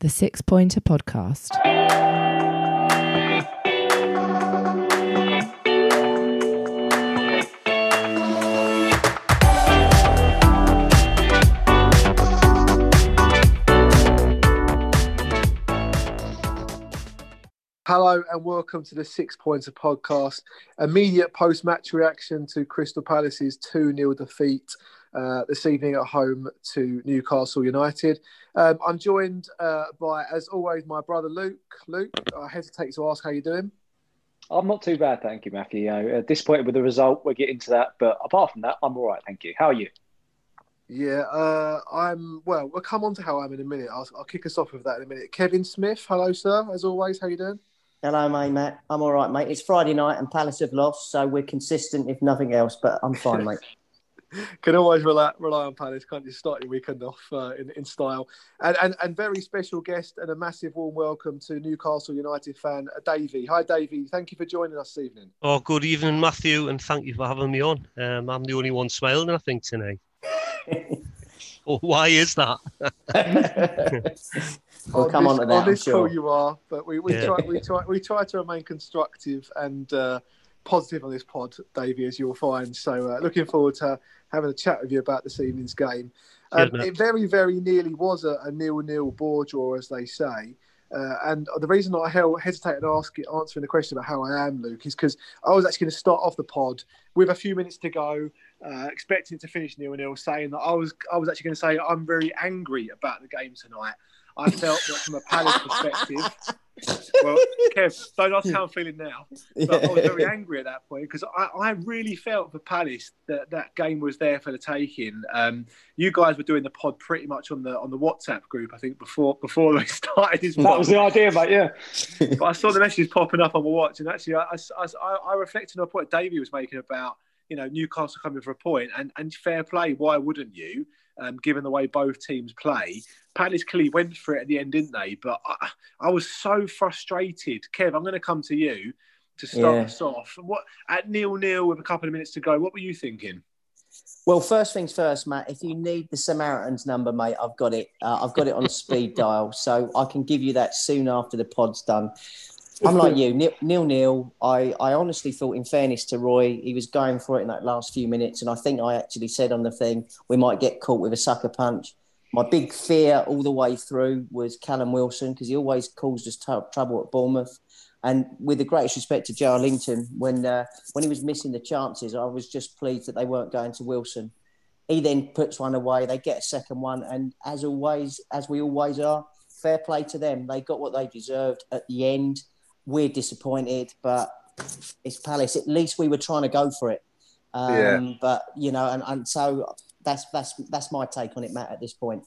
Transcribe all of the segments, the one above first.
The Six Pointer Podcast. Hello and welcome to the Six Pointer Podcast. Immediate post match reaction to Crystal Palace's 2 0 defeat uh, this evening at home to Newcastle United. Um, I'm joined uh, by, as always, my brother Luke. Luke, I hesitate to ask how you're doing. I'm not too bad, thank you, Matthew. Uh, disappointed with the result. We'll get into that, but apart from that, I'm all right, thank you. How are you? Yeah, uh, I'm well. We'll come on to how I'm in a minute. I'll, I'll kick us off with that in a minute. Kevin Smith, hello, sir. As always, how you doing? Hello, mate, Matt. I'm all right, mate. It's Friday night and Palace have lost, so we're consistent, if nothing else, but I'm fine, mate. Can always rely, rely on Palace, can't you? Start your weekend off uh, in, in style. And, and and very special guest and a massive warm welcome to Newcastle United fan, uh, Davey. Hi, Davey. Thank you for joining us this evening. Oh, good evening, Matthew, and thank you for having me on. Um, I'm the only one smiling, I think, tonight. oh, why is that? we'll on come this, on to that, On this sure. call, you are, but we, we Yeah. try we try we try to remain constructive and uh, positive on this pod, Davey, as you'll find. So, uh, looking forward to having a chat with you about this evening's game. Um, it very, very nearly was a, a nil-nil ball draw, as they say. Uh, and the reason I held, hesitated ask, answering the question about how I am, Luke, is because I was actually going to start off the pod with a few minutes to go, uh, expecting to finish nil-nil, saying that I was I was actually going to say I'm very angry about the game tonight. I felt that from a Palace perspective, well, Kev, don't ask how I'm feeling now. But I was very angry at that point because I, I really felt for Palace that that game was there for the taking. Um, you guys were doing the pod pretty much on the on the WhatsApp group, I think, before before they started this That pod. was the idea, mate. Yeah. But I saw the messages popping up on my watch, and actually, I, I, I, I reflected on a point Davey was making about you know Newcastle coming for a point, and and fair play. Why wouldn't you? Um, given the way both teams play, Palace clearly went for it at the end, didn't they? But I, I was so frustrated. Kev, I'm going to come to you to start Yeah. us off. What at nil nil with a couple of minutes to go? What were you thinking? Well, first things first, Matt. If you need the Samaritans number, mate, I've got it. Uh, I've got it on speed dial, so I can give you that soon after the pod's done. I'm like you, nil nil. nil. I, I honestly thought, in fairness to Roy, he was going for it in that last few minutes, and I think I actually said on the thing we might get caught with a sucker punch. My big fear all the way through was Callum Wilson because he always caused us t- trouble at Bournemouth. And with the greatest respect to Joelinton, when uh, when he was missing the chances, I was just pleased that they weren't going to Wilson. He then puts one away. They get a second one, and as always, as we always are, fair play to them. They got what they deserved at the end. We're disappointed, but it's Palace. At least we were trying to go for it. Um, Yeah. But you know, and, and so that's that's that's my take on it, Matt. At this point.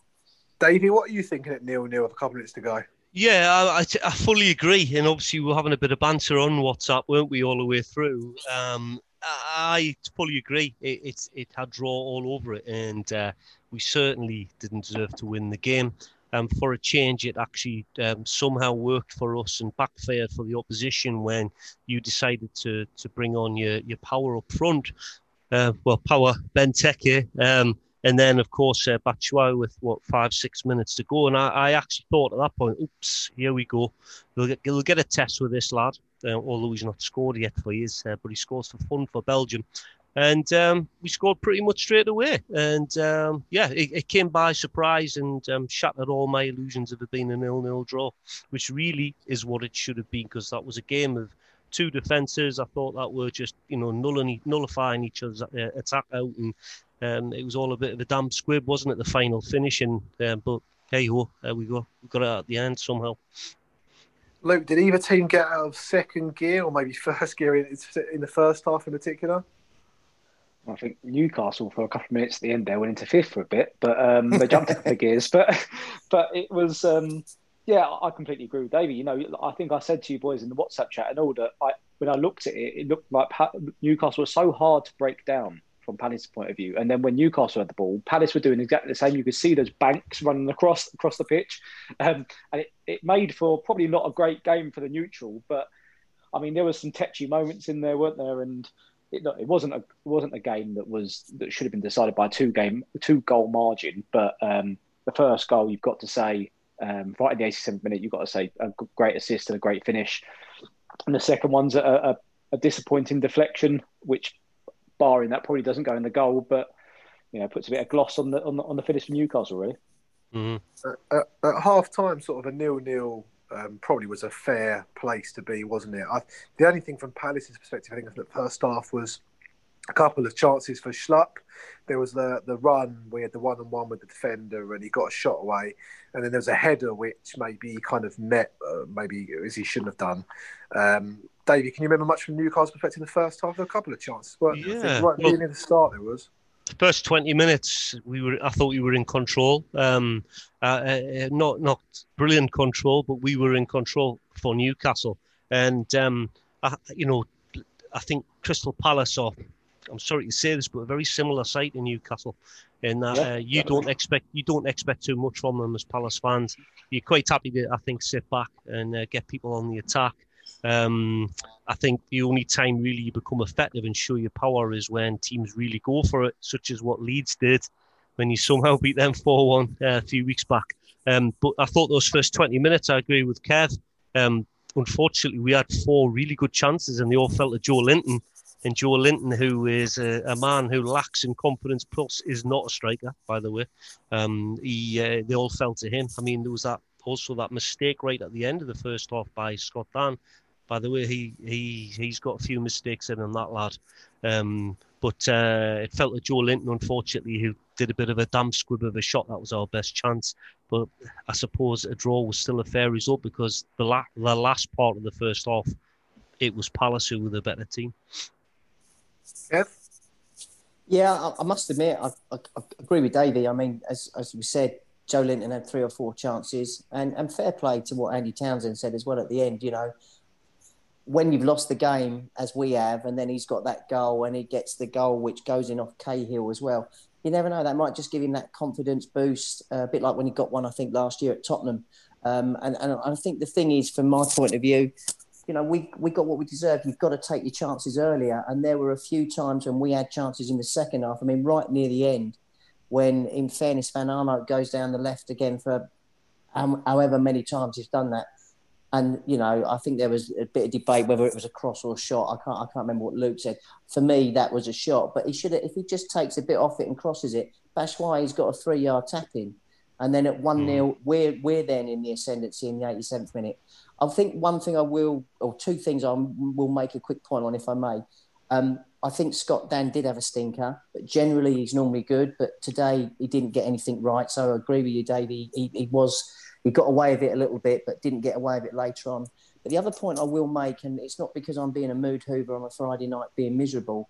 Davey, what are you thinking at nil nil with a couple minutes to go? Yeah, I, I, I fully agree. And obviously, we we're having a bit of banter on WhatsApp, weren't we, all the way through? Um, I fully agree. It, it, it had draw all over it, and uh, we certainly didn't deserve to win the game. Um, for a change, it actually um, somehow worked for us and backfired for the opposition when you decided to to bring on your, your power up front. Uh, well, power Benteke, um, and then of course uh, Batshuayi with what five six minutes to go. And I, I actually thought at that point, oops, here we go. We'll get, we'll get a test with this lad, uh, although he's not scored yet for years, uh, but he scores for fun for Belgium. And um, we scored pretty much straight away. And um, yeah, it, it came by surprise and um, shattered all my illusions of it being a nil-nil draw, which really is what it should have been because that was a game of two defences. I thought that were just you know nullifying each other's uh, attack out, and um, it was all a bit of a damn squib, wasn't it? The final finish, and um, but hey ho, there we go. We got it at the end somehow. Luke, did either team get out of second gear or maybe first gear in, in the first half in particular? I think Newcastle for a couple of minutes at the end there went into fifth for a bit, but um, they jumped a couple of gears. But but it was um, yeah, I completely agree with Davey. You know, I think I said to you boys in the WhatsApp chat and all that I when I looked at it, it looked like Pa- Newcastle was so hard to break down from Palace's point of view. And then when Newcastle had the ball, Palace were doing exactly the same. You could see those banks running across across the pitch, um, and it, it made for probably not a great game for the neutral. But I mean, there was some tetchy moments in there, weren't there? And it, it wasn't a it wasn't a game that was that should have been decided by a two game two goal margin. But um, the first goal, you've got to say, Um, right in the 87th minute, you've got to say a great assist and a great finish. And the second one's a, a, a disappointing deflection, which, barring that, probably doesn't go in the goal, but you know puts a bit of gloss on the on the, on the finish for Newcastle, really. Mm-hmm. At, at, at half time, sort of a nil nil um, probably was a fair place to be, wasn't it? I, the only thing from Palace's perspective, I think, the first half was a couple of chances for Schlupp. There was the the run, we had the one on one with the defender, and he got a shot away. And then there was a header which maybe he kind of met, uh, maybe as he shouldn't have done. Um, Davey, can you remember much from Newcastle's perspective in the first half? There were a couple of chances, weren't there? Yeah. Right Well- near the start, there was. The first 20 minutes we were i thought we were in control. Um uh, uh, not not brilliant control but we were in control for newcastle. And um I, you know i think crystal palace are i'm sorry to say this but a very similar site in newcastle in that Yeah, uh, you don't expect you don't expect too much from them as palace fans. You're quite happy to i think sit back and uh, get people on the attack um, I think the only time really you become effective and show your power is when teams really go for it, such as what Leeds did when you somehow beat them 4 1 uh, a few weeks back. Um, but I thought those first 20 minutes, I agree with Kev. Um, unfortunately, we had four really good chances and they all fell to Joelinton. And Joelinton, who is a, a man who lacks in confidence, plus is not a striker, by the way. Um, he, uh, they all fell to him. I mean, there was that also that mistake right at the end of the first half by Scott Dann. By the way, he he he's got a few mistakes in him, that lad. Um, but uh, it felt to Joelinton, unfortunately, who did a bit of a damn squib of a shot. That was our best chance. But I suppose a draw was still a fair result because the la- the last part of the first half, it was Palace who were the better team. Kev? Yeah, I, I must admit, I, I, I agree with Davey. I mean, as, as we said, Joelinton had three or four chances, and, and fair play to what Andy Townsend said as well at the end. You know, when you've lost the game, as we have, and then he's got that goal, and he gets the goal which goes in off Cahill as well. You never know; that might just give him that confidence boost, uh, a bit like when he got one, I think, last year at Tottenham. Um, and, and I think the thing is, from my point of view, you know, we we got what we deserved. You've got to take your chances earlier, and there were a few times when we had chances in the second half. I mean, right near the end, when, in fairness, Van Aanholt goes down the left again for um, however many times he's done that. And you know, I think there was a bit of debate whether it was a cross or a shot. I can't, I can't remember what Luke said. For me, that was a shot, but he should have. If he just takes a bit off it and crosses it, that's why he's got a three-yard tap in. And then at one 0 we're we're then in the ascendancy in the 87th minute. I think one thing I will, or two things I will make a quick point on, if I may. Um, I think Scott Dann did have a stinker, but generally he's normally good. But today he didn't get anything right. So I agree with you, Davey. He, he was he got away with it a little bit, but didn't get away with it later on. But the other point I will make, and it's not because I'm being a mood hoover on a Friday night being miserable.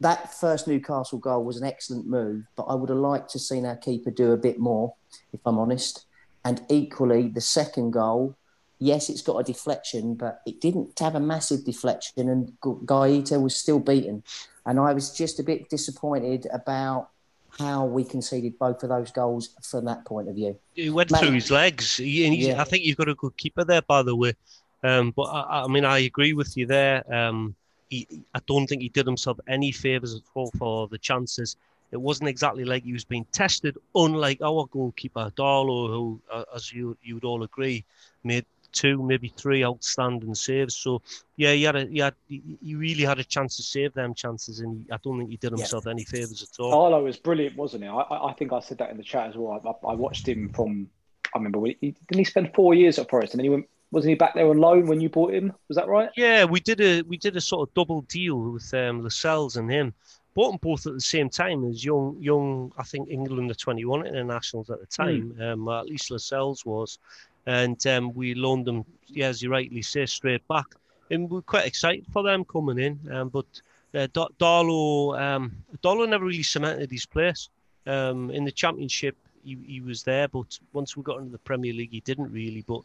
That first Newcastle goal was an excellent move, but I would have liked to seen our keeper do a bit more, if I'm honest. And equally, the second goal, yes, it's got a deflection, but it didn't have a massive deflection, and Guaita was still beaten. And I was just a bit disappointed about how we conceded both of those goals from that point of view. He went Mate. through his legs. He, Yeah. I think you've got a good keeper there, by the way. Um, but I, I mean, I agree with you there. Um, he, I don't think he did himself any favors at all for the chances. It wasn't exactly like he was being tested, unlike our goalkeeper Darlow, who, uh, as you you would all agree, made two, maybe three outstanding saves. So yeah, he had a, he had he really had a chance to save them chances, and I don't think he did Yeah. himself any favors at all. Arlo was brilliant, wasn't he? I, I think I said that in the chat as well. I, I watched him from. I remember when he, didn't he spend four years at Forest, and then he went. Wasn't he back there on loan when you bought him? Was that right? Yeah, we did a we did a sort of double deal with um, Lascelles and him. Bought them both at the same time as young young I think England the twenty one internationals at the time. Um, at least Lascelles was, and um, we loaned them. Yeah, as you rightly say, straight back, and we're quite excited for them coming in. Um, but uh, Da- Darlow um, Darlow never really cemented his place um, in the championship. He, he was there, but once we got into the Premier League, he didn't really. But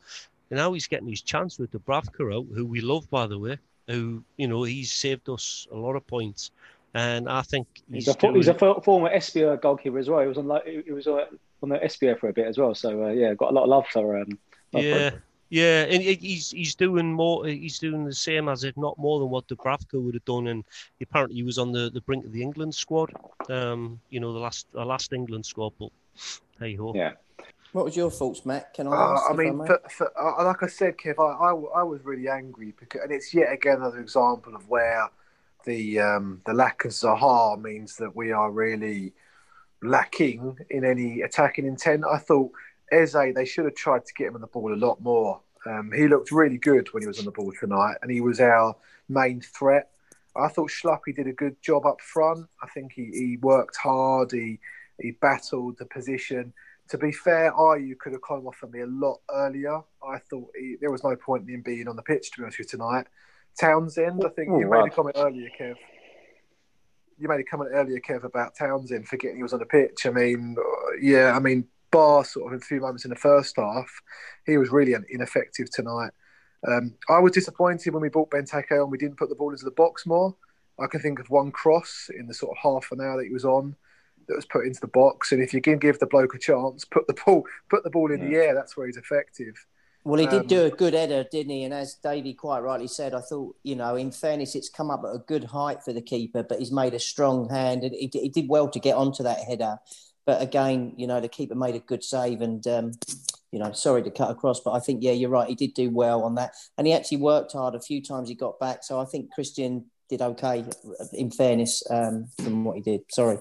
now he's getting his chance with Dubravka out, who we love, by the way. Who you know he's saved us a lot of points, and I think He's, he's, a fo- he's a former Esbjerg goalkeeper as well. He was on like he was uh, on the Esbjerg for a bit as well. So uh, yeah, got a lot of love for um. Love for yeah, him. yeah, and he's he's doing more. He's doing the same as if not more than what Dubravka would have done. And apparently, he was on the, the brink of the England squad. Um, you know, the last the last England squad, but hey ho. Yeah. What was your thoughts, Matt? Can I Uh, ask? I mean, may? for, for, uh, like I said, Kev, I, I, I was really angry because, and it's yet again another example of where the um, the lack of Zaha means that we are really lacking in any attacking intent. I thought Eze, they should have tried to get him on the ball a lot more. Um, he looked really good when he was on the ball tonight, and he was our main threat. I thought Schluppy did a good job up front. I think he, he worked hard. He he battled the position. To be fair, Ayew could have come off of me a lot earlier. I thought he, there was no point in him being on the pitch, to be honest with you, tonight. Townsend, I think you Ooh, made a comment earlier, Kev. You made a comment earlier, Kev, about Townsend forgetting he was on the pitch. I mean, uh, yeah, I mean, bar sort of a few moments in the first half, he was really ineffective tonight. Um, I was disappointed when we brought Benteke on. We didn't put the ball into the box more. I can think of one cross in the sort of half an hour that he was on that was put into the box. And if you can give the bloke a chance, put the ball put the ball in the air. That's where he's effective. Well, he did Um, do a good header, didn't he? And as Davey quite rightly said, I thought, you know, in fairness, it's come up at a good height for the keeper, but he's made a strong hand and he, he did well to get onto that header. But again, you know, the keeper made a good save and, um, you know, sorry to cut across, but I think, yeah, you're right. He did do well on that. And he actually worked hard a few times he got back. So I think Christian did okay, in fairness, um, from what he did. Sorry.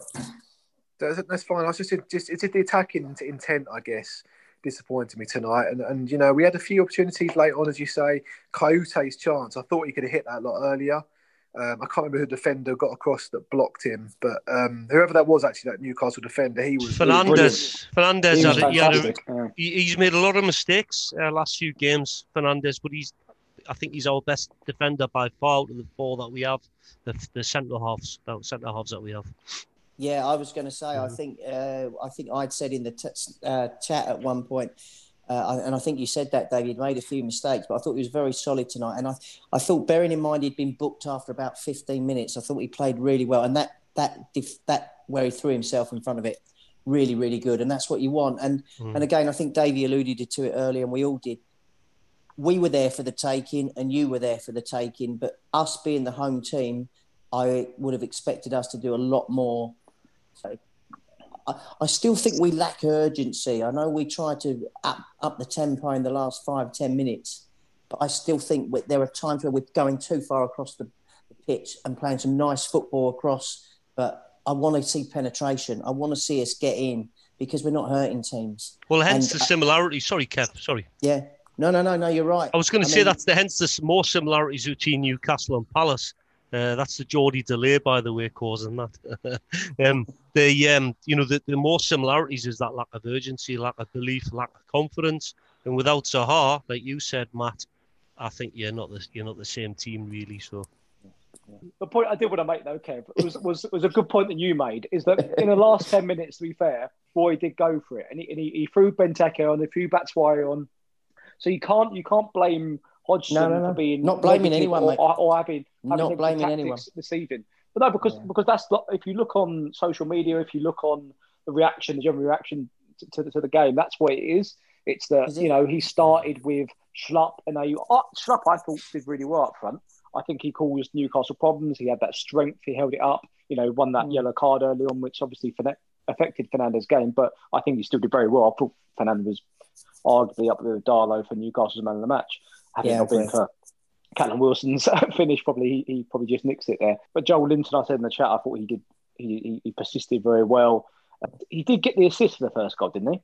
That's, fine. I was just just it's the attacking intent, I guess, disappointed me tonight. And and you know we had a few opportunities late on, as you say. Kouyaté's chance. I thought he could have hit that a lot earlier. Um, I can't remember who the defender got across that blocked him, but um, whoever that was, actually, that Newcastle defender, he was Fernandez. Fernandez He was had, he had a. Yeah. he, he's made a lot of mistakes uh, last few games, Fernandez, but he's I think he's our best defender by far out of the four that we have, the, the centre halves, the centre halves that we have. Yeah, I was going to say. I Mhm. think uh, I think I'd said in the t- uh, chat at one point, uh, and I think you said that David made a few mistakes, but I thought he was very solid tonight. And I, I thought, bearing in mind he'd been booked after about 15 minutes, I thought he played really well. And that that that where he threw himself in front of it, really really good. And that's what you want. And Mm. and again, I think Davey alluded to it earlier, and we all did. We were there for the taking, and you were there for the taking. But us being the home team, I would have expected us to do a lot more. I, I still think we lack urgency. I know we tried to up, up the tempo in the last five, ten minutes, but I still think we, there are times where we're going too far across the, the pitch and playing some nice football across. But I want to see penetration. I want to see us get in because we're not hurting teams. Well, hence And the I- similarity. Sorry, Kev. Sorry. Yeah. No, no, no, no. You're right. I was going I to say mean- that's the hence the more similarities between Newcastle and Palace. Uh, that's the Geordie delay, by the way, causing that. um, the um, you know the, the more similarities is that lack of urgency, lack of belief, lack of confidence, and without Zaha, like you said, Matt, I think you're not the you're not the same team really. So The point I did want to make though, Kev, was was was a good point that you made. Is that in the last ten minutes, to be fair, Roy did go for it, and he, and he, he threw Benteke on, he threw Batshuayi on. So you can't you can't blame Hodgson No, no, no. for being Not blaming anyone, or, mate. or, or having, having Not blaming anyone. this evening. But no, because Yeah. because that's not, if you look on social media, if you look on the reaction, the general reaction to, to, the, to the game, that's what it is. It's that it? you know he started with Schlupp and they oh, Schlupp I thought did really well up front. I think he caused Newcastle problems. He had that strength. He held it up. You know, won that Mm. yellow card early on, which obviously affected Fernandez's game. But I think he still did very well. I thought Fernandez was arguably up there with Darlow for Newcastle's man of the match. Having Yeah, not been agreed. Callum Wilson's finish, probably he, he probably just nicks it there. But Joelinton, I said in the chat, I thought he did. He, he, he persisted very well. Uh, He did get the assist for the first goal, didn't he?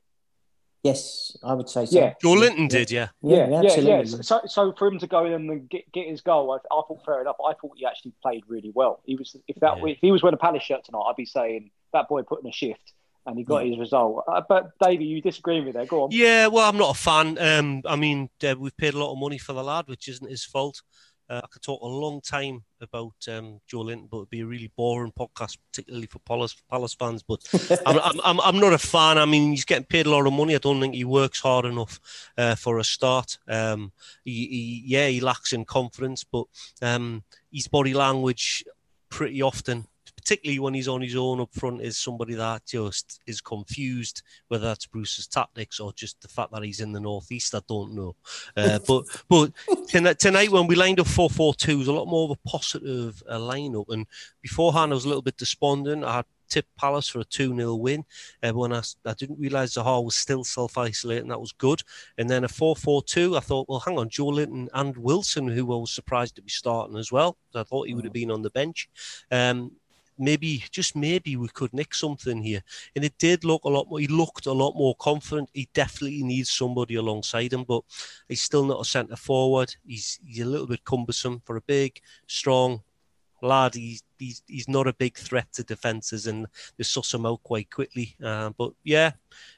Yes, I would say so. Yeah. Joelinton did, yeah. Yeah, yeah, absolutely. yeah. So, so for him to go in and get, get his goal, I, I thought fair enough. I thought he actually played really well. He was if that Yeah. if he was wearing a Palace shirt tonight, I'd be saying that boy put in a shift and he got his result. Uh, but Davey, you disagree with me there? Go on. Yeah, well, I'm not a fan. Um, I mean, uh, we've paid a lot of money for the lad, which isn't his fault. Uh, I could talk a long time about um, Joelinton, but it'd be a really boring podcast, particularly for Palace, Palace fans. But I'm, I'm, I'm, I'm not a fan. I mean, he's getting paid a lot of money. I don't think he works hard enough uh, for a start. Um, he, he, yeah, he lacks in confidence, but um, his body language pretty often, particularly when he's on his own up front, is somebody that just is confused, whether that's Bruce's tactics or just the fact that he's in the northeast. I don't know. Uh, but but tonight, tonight when we lined up four four two was a lot more of a positive uh, lineup. And beforehand, I was a little bit despondent. I had tipped Palace for a 2 0 win. Uh, when I, I didn't realise Zaha was still self isolating, that was good. And then a 4 4 2, I thought, well, hang on, Joelinton and Wilson, who I was surprised to be starting as well. I thought he would have been on the bench. Um, maybe just maybe we could nick something here. And it did look a lot more. He looked a lot more confident. He definitely needs somebody alongside him, but he's still not a centre forward. He's he's a little bit cumbersome for a big, strong lad. He's he's, he's not a big threat to defences, and they suss him out quite quickly. Uh, but yeah,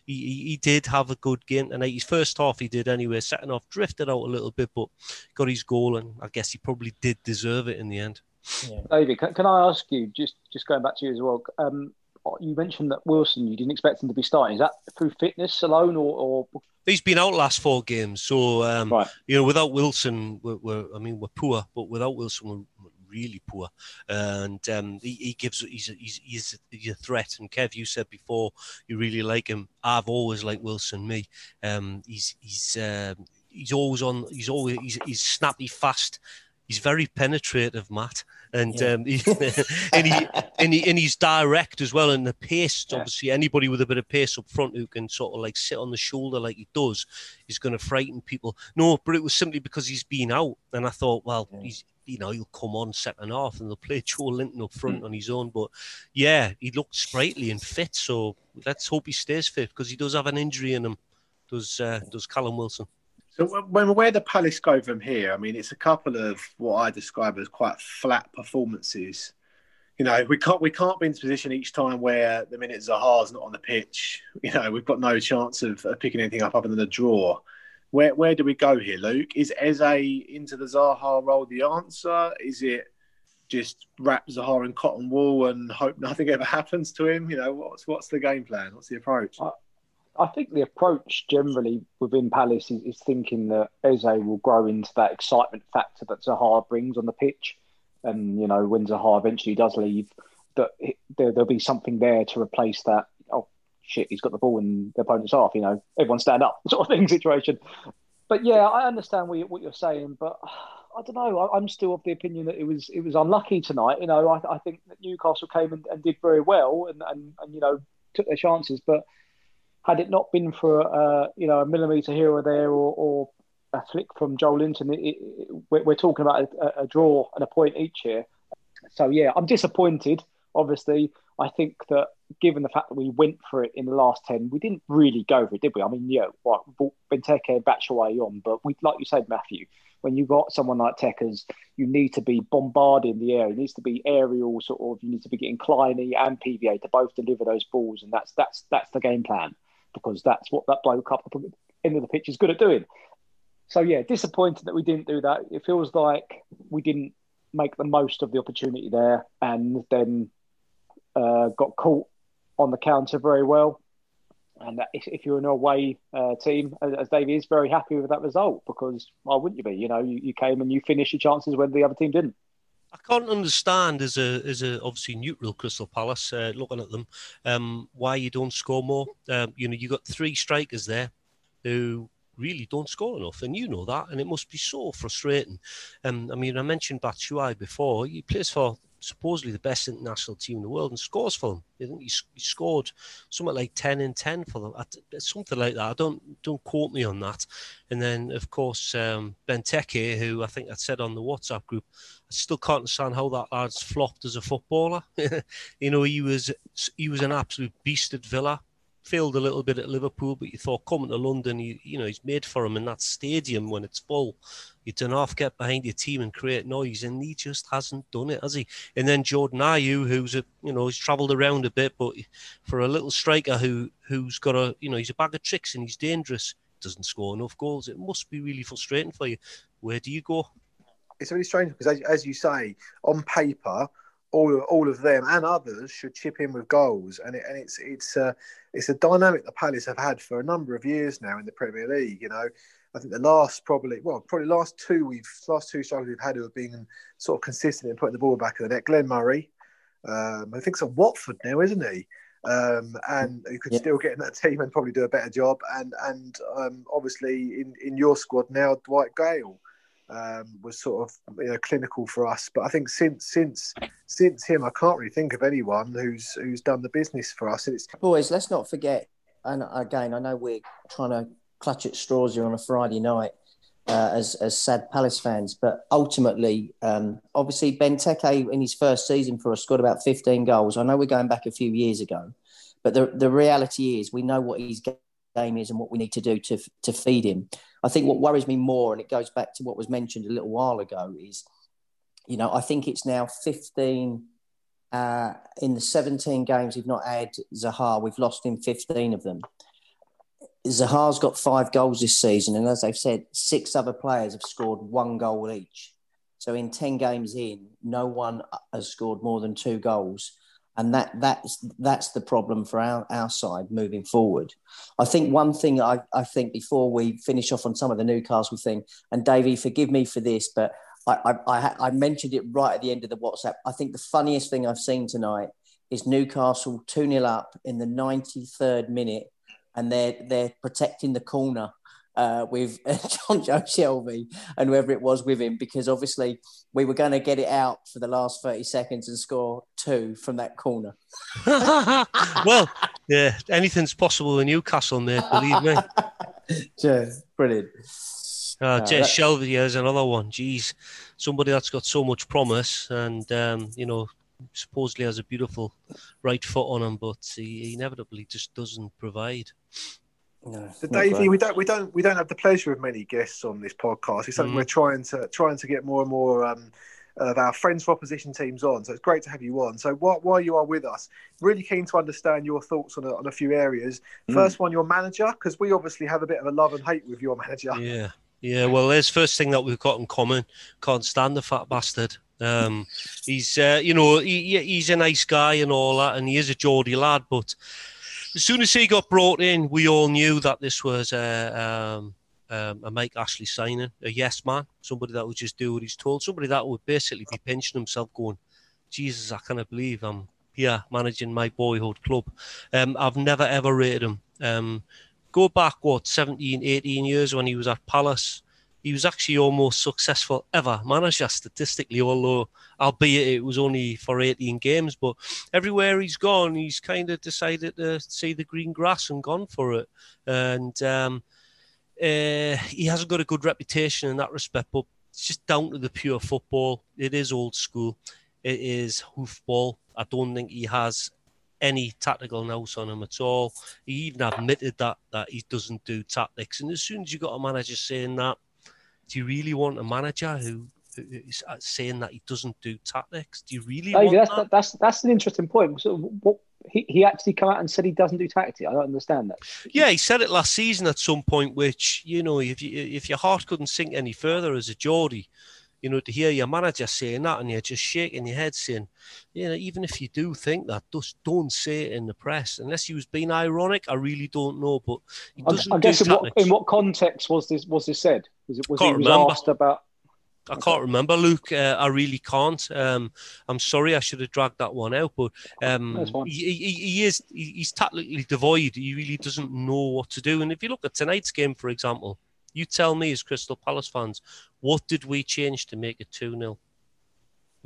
he, he did have a good game, and his first half he did anyway. Second half drifted out a little bit, but got his goal, and I guess he probably did deserve it in the end. Yeah. David, can, can, I ask you just just going back to you as well? Um, you mentioned that Wilson, you didn't expect him to be starting. Is that through fitness alone, or, or... he's been out last four games? So um, right. you know, without Wilson, we're, we're, I mean, we're poor, but without Wilson, we're really poor. And um, he, he, gives he's a, he's, he's, he's a threat. And Kev, you said before you really like him. I've always liked Wilson. Me, um, he's he's um, he's always on. He's always he's, he's snappy, fast he's very penetrative, Matt, and yeah. um, he, and, he, and, he, and he's direct as well. And the pace, yeah. obviously, anybody with a bit of pace up front who can sort of like sit on the shoulder like he does is going to frighten people. No, but it was simply because he's been out, and I thought, well, yeah. he's you know, he'll come on second half and they'll play Joelinton up front mm. on his own. But yeah, he looked sprightly and fit. So let's hope he stays fit because he does have an injury in him. Does uh, does Callum Wilson? So when where the Palace go from here, I mean, it's a couple of what I describe as quite flat performances. You know, we can't we can't be in this position each time where the minute Zaha's not on the pitch. You know, we've got no chance of, of picking anything up other than a draw. Where where do we go here, Luke? Is Eze into the Zaha role the answer? Is it just wrap Zaha in cotton wool and hope nothing ever happens to him? You know, what's what's the game plan? What's the approach? Think the approach generally within Palace is, is, thinking that Eze will grow into that excitement factor that Zaha brings on the pitch. And, you know, when Zaha eventually does leave, that there, will be something there to replace that. Oh, shit, he's got the ball and the opponent's off, you know, everyone stand up sort of thing situation. But yeah, I understand what, what you're saying, but I don't know. I, am still of the opinion that it was it was unlucky tonight. You know, I, I think that Newcastle came and, and did very well and, and, and, you know, took their chances. But had it not been for uh, you know a millimetre here or there or, or a flick from Joelinton, it, it, we're, we're, talking about a, a, draw and a point each here. So yeah, I'm disappointed. Obviously, I think that given the fact that we went for it in the last ten, we didn't really go for it, did we? I mean, yeah, right, Benteke Batshuayi on, but we, like you said, Matthew, when you've got someone like Tekkers, you need to be bombarding the air. It needs to be aerial, sort of. You need to be getting Kleiny and PVA to both deliver those balls, and that's that's that's the game plan because that's what that bloke up the end of the pitch is good at doing. So yeah, disappointed that we didn't do that. It feels like we didn't make the most of the opportunity there, and then uh, got caught on the counter very well. And if, if you're an away uh, team, as, as Dave is, very happy with that result because why wouldn't you be? You know, you, you came and you finished your chances when the other team didn't. I can't understand as a as a obviously neutral Crystal Palace uh, looking at them um, why you don't score more. Um, you know, you got three strikers there who really don't score enough, and you know that, and it must be so frustrating. Um, I mean, I mentioned Batshuayi before. He plays for supposedly the best international team in the world and scores for them. I think he, he scored something like ten in ten for them, something like that. I don't don't quote me on that. And then of course um, Benteke, who I think I said on the WhatsApp group, I still can't understand how that lad's flopped as a footballer. you know, he was he was an absolute beast at Villa failed a little bit at Liverpool, but you thought coming to London, you, you know, he's made for him in that stadium when it's full. You turn off, get behind your team and create noise, and he just hasn't done it, has he? And then Jordan Ayew, who's a, you know, he's travelled around a bit, but for a little striker who who's got a, you know, he's a bag of tricks and he's dangerous, doesn't score enough goals. It must be really frustrating for you. Where do you go? It's really strange because, as, as you say, on paper, all all of them and others should chip in with goals, and it, and it's it's uh, it's a dynamic the Palace have had for a number of years now in the Premier League. You know, I think the last probably well probably last two we've last two strikers we've had who have been sort of consistent in putting the ball back in the net. Glenn Murray, um, I think it's at Watford now, isn't he? Um, and who could yeah. still get in that team and probably do a better job. And and um, obviously in, in your squad now, Dwight Gayle. Um, was sort of you know, clinical for us. But I think since since since him, I can't really think of anyone who's who's done the business for us. And it's Boys, let's not forget, and again, I know we're trying to clutch at straws here on a Friday night uh, as, as sad Palace fans, but ultimately, um, obviously, Benteke in his first season for us scored about 15 goals. I know we're going back a few years ago, but the, the reality is we know what his game is and what we need to do to, to feed him. I think what worries me more, and it goes back to what was mentioned a little while ago, is, you know, I think it's now 15 uh, in the 17 games we've not had Zaha, we've lost in 15 of them. Zaha's got five goals this season, and as I've said, six other players have scored one goal each. So in 10 games in, no one has scored more than two goals. And that that's that's the problem for our, our side moving forward. I think one thing I, I think before we finish off on some of the Newcastle thing, and Davey, forgive me for this, but I, I, I mentioned it right at the end of the WhatsApp. I think the funniest thing I've seen tonight is Newcastle 2 0 up in the 93rd minute, and they're, they're protecting the corner uh, with Jonjo Shelvey and whoever it was with him, because obviously we were going to get it out for the last 30 seconds and score two from that corner. well, yeah, anything's possible in Newcastle, mate, believe me. yeah, brilliant. Uh, Jess that... Shelvey is another one. Geez, somebody that's got so much promise, and um, you know, supposedly has a beautiful right foot on him, but he, he inevitably just doesn't provide. No, so Davey, we don't we don't we don't have the pleasure of many guests on this podcast. It's something mm. we're trying to trying to get more and more um, of our friends for opposition teams on. So it's great to have you on. So while, while you are with us, really keen to understand your thoughts on a, on a few areas. Mm. First one, your manager, because we obviously have a bit of a love and hate with your manager. Yeah, yeah. Well, there's first thing that we've got in common. Can't stand the fat bastard. Um, he's, uh, you know, he, he's a nice guy and all that, and he is a Geordie lad. But as soon as he got brought in, we all knew that this was a, um, um, a Mike Ashley signing, a yes man, somebody that would just do what he's told, somebody that would basically be pinching himself, going, "Jesus, I cannot believe I'm here managing my boyhood club." Um, I've never ever rated him. Um, go back what 17, 18 years when he was at Palace he was actually almost successful ever manager statistically, although albeit it was only for 18 games. But everywhere he's gone, he's kind of decided to see the green grass and gone for it. And um, uh, he hasn't got a good reputation in that respect, but it's just down to the pure football. It is old school. It is hoofball. I don't think he has any tactical nous on him at all. He even admitted that that he doesn't do tactics. And as soon as you got a manager saying that, do you really want a manager who is uh, saying that he doesn't do tactics? Do you really? want that's, that? that's that's an interesting point. So what he, he actually come out and said he doesn't do tactics. I don't understand that. Yeah, he said it last season at some point. Which you know, if you, if your heart couldn't sink any further as a Geordie, you know, to hear your manager saying that and you're just shaking your head saying, you know, even if you do think that, just don't say it in the press. Unless he was being ironic, I really don't know. But I, I guess in what, in what, context was this was this said? Was it was Can't he was remember. asked about? I can't remember, Luke. Uh, I really can't. Um, I'm sorry, I should have dragged that one out. But um, he, he, he, is he's tactically devoid. He really doesn't know what to do. And if you look at tonight's game, for example, you tell me, as Crystal Palace fans, what did we change to make it two 0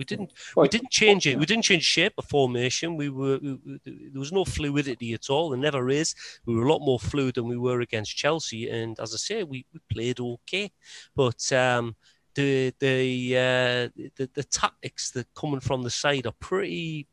we didn't. We didn't change it. We didn't change shape or formation. We were. We, there was no fluidity at all. There never is. We were a lot more fluid than we were against Chelsea. And as I say, we, we played okay. But um, the the, uh, the the tactics that coming from the side are pretty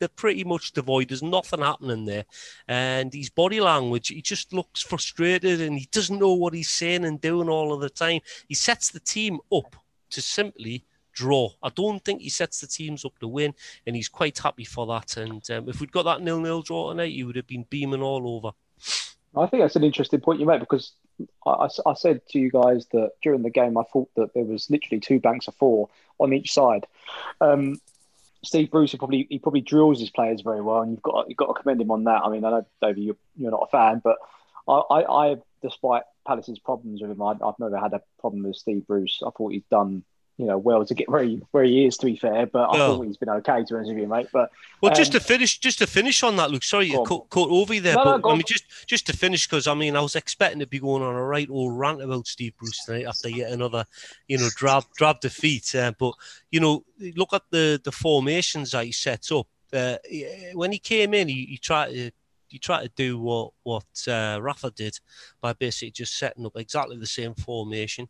they're pretty much devoid. There's nothing happening there. And his body language, he just looks frustrated and he doesn't know what he's saying and doing all of the time. He sets the team up to simply draw. I don't think he sets the teams up to win, and he's quite happy for that. And um, if we'd got that nil-nil draw tonight, he would have been beaming all over. I think that's an interesting point you make because I, I, said to you guys that during the game I thought that there was literally two banks of four on each side. Um, Steve Bruce, he probably he probably drills his players very well, and you've got you've got to commend him on that. I mean, I know David, you're, you're not a fan, but I, I, I despite Palace's problems with him, I, have never had a problem with Steve Bruce. I thought he's done you know well to get where he where he is. To be fair, but I No. thought he's been okay to interview, mate. But Well, just Um, to finish, just to finish on that, Luke. Sorry, you cut, cut over you there, No, no, but go I mean, just just to finish, because I mean, I was expecting to be going on a right old rant about Steve Bruce tonight after yet another, you know, drab drab defeat. Uh, but you know, look at the the formations that he set up. Uh, he- when he came in, he, he tried to. He tried to do what what uh, Rafa did by basically just setting up exactly the same formation